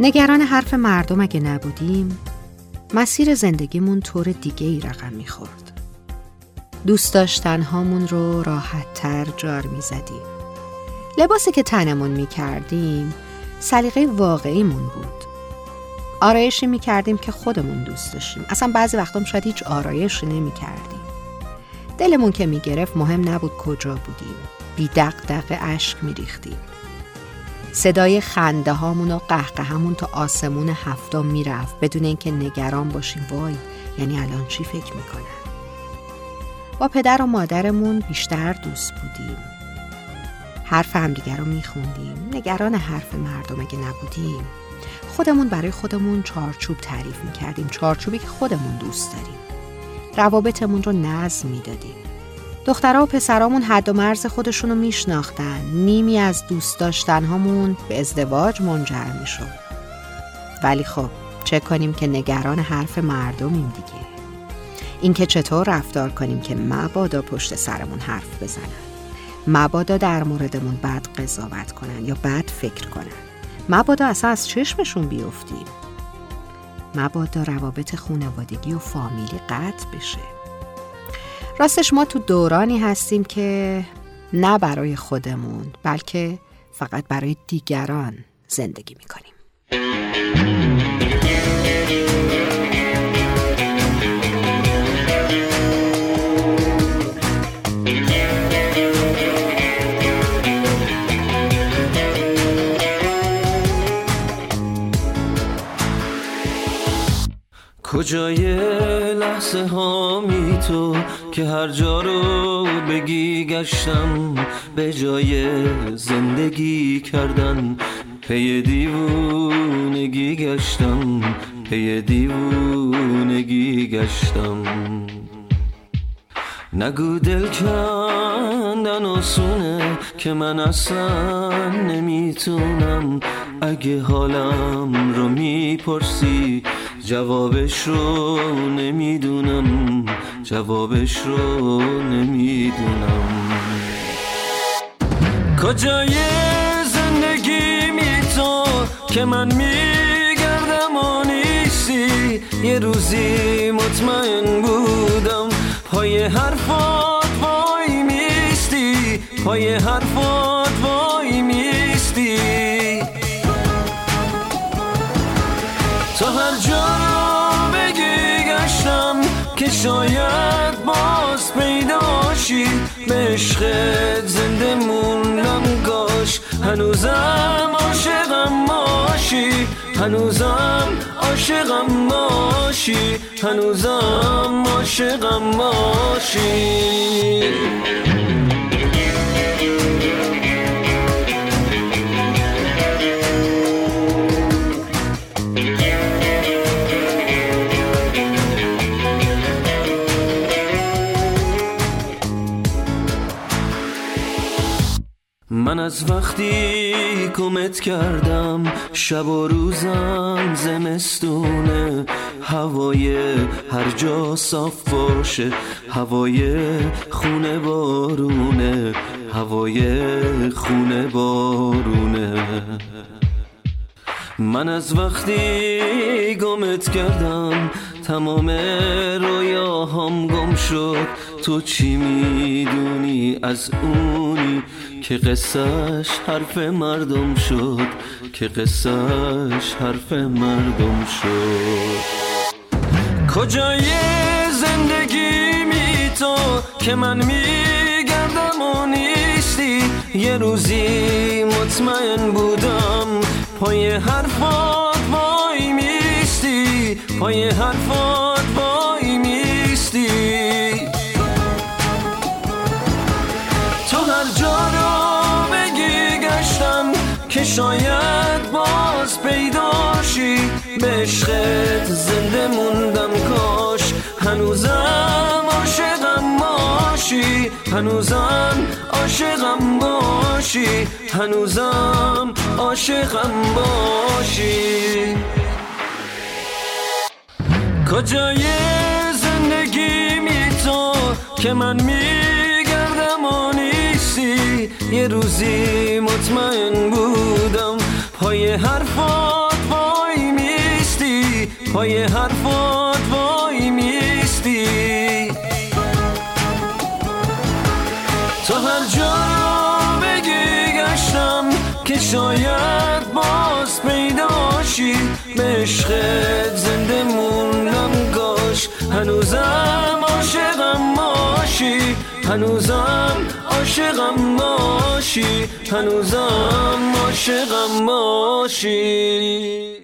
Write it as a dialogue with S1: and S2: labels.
S1: نگران حرف مردم اگه نبودیم مسیر زندگیمون طور دیگه ای رقم می‌خورد. دوست داشتن هامون رو راحت تر جار می‌زدیم. لباسی که تنمون می‌کردیم سلیقه واقعیمون بود. آرایشی می‌کردیم که خودمون دوست داشتیم. اصلا بعضی وقتام شاید هیچ آرایشی نمی‌کردیم. دلمون که می‌گرفت مهم نبود کجا بودیم. بی دق اشک میریختیم. صدای خنده هامون و قهقه همون تا آسمون هفتم می‌رفت. بدون اینکه نگران باشیم وای یعنی الان چی فکر می‌کنن؟ با پدر و مادرمون بیشتر دوست بودیم. حرف همدیگر رو میخوندیم. نگران حرف مردم اگه نبودیم. خودمون برای خودمون چارچوب تعریف می‌کردیم. چارچوبی که خودمون دوست داریم. روابطمون رو نظم می‌دادیم. دخترها و پسرامون حد و مرز خودشونو میشناختن. نیمی از دوست داشتن هامون به ازدواج منجر می‌شد. ولی خب چه کنیم که نگران حرف مردمیم دیگه. اینکه چطور رفتار کنیم که مبادا پشت سرمون حرف بزنن. مبادا در موردمون بد قضاوت کنن یا بد فکر کنن. مبادا اصلا از چشمشون بیفتیم. مبادا روابط خونوادگی و فامیلی قطع بشه. راستش ما تو دورانی هستیم که نه برای خودمون بلکه فقط برای دیگران زندگی می‌کنیم.
S2: کجای لحظه هامی تو که هر جا رو بگی گشتم به جای زندگی کردن. پی دیوونگی گشتم پی دیوونگی گشتم. نگو دل کندن آسونه که من اصلا نمی‌تونم. اگه حالم رو می‌پرسی جوابش رو نمی‌دونم. جوابش رو نمی‌دونم. کجای زندگی می تو که من میگردم و نیستی؟ یه روزی مطمئن بودم حرفات وای میستی پای حرفات وای میستی تا هر جا بگی گشتم که شاید باز پیداشی به عشقت زنده موندم کاش هنوزم عاشقم باشی. هنوزم عاشقم باشی هنوزم عاشقم باشی. من از وقتی کمت کردم شب و روزم زمستونه. هوای هر جا صاف باشه هوای خونه بارونه هوای خونه بارونه. من از وقتی گمت کردم تمام رویاهام گم شد. تو چی می‌دونی از اونی که قصهش حرف مردم شد که قصهش حرف مردم شد. کجای زندگی می تو که من میگردم و نیستی؟ یه روزی مطمئن بودم پای حرفات وای میستی پای حرفات وای میستی. که شاید باز پیداشی. به عشقت زنده موندم کاش. هنوزم عاشقم باشی. هنوزم عاشقم باشی. هنوزم عاشقم باشی. کجای زندگی می تو که من و نیستی یه روزی مطمئن بودم. پای حرفات پای حرفات وای میستی تا هر جا بگی گشتم که شاید باز پیداشی به عشقت زنده موندم گاش هنوزم باشی هنوزم عاشقم باشی هنوزم عاشقم باشی.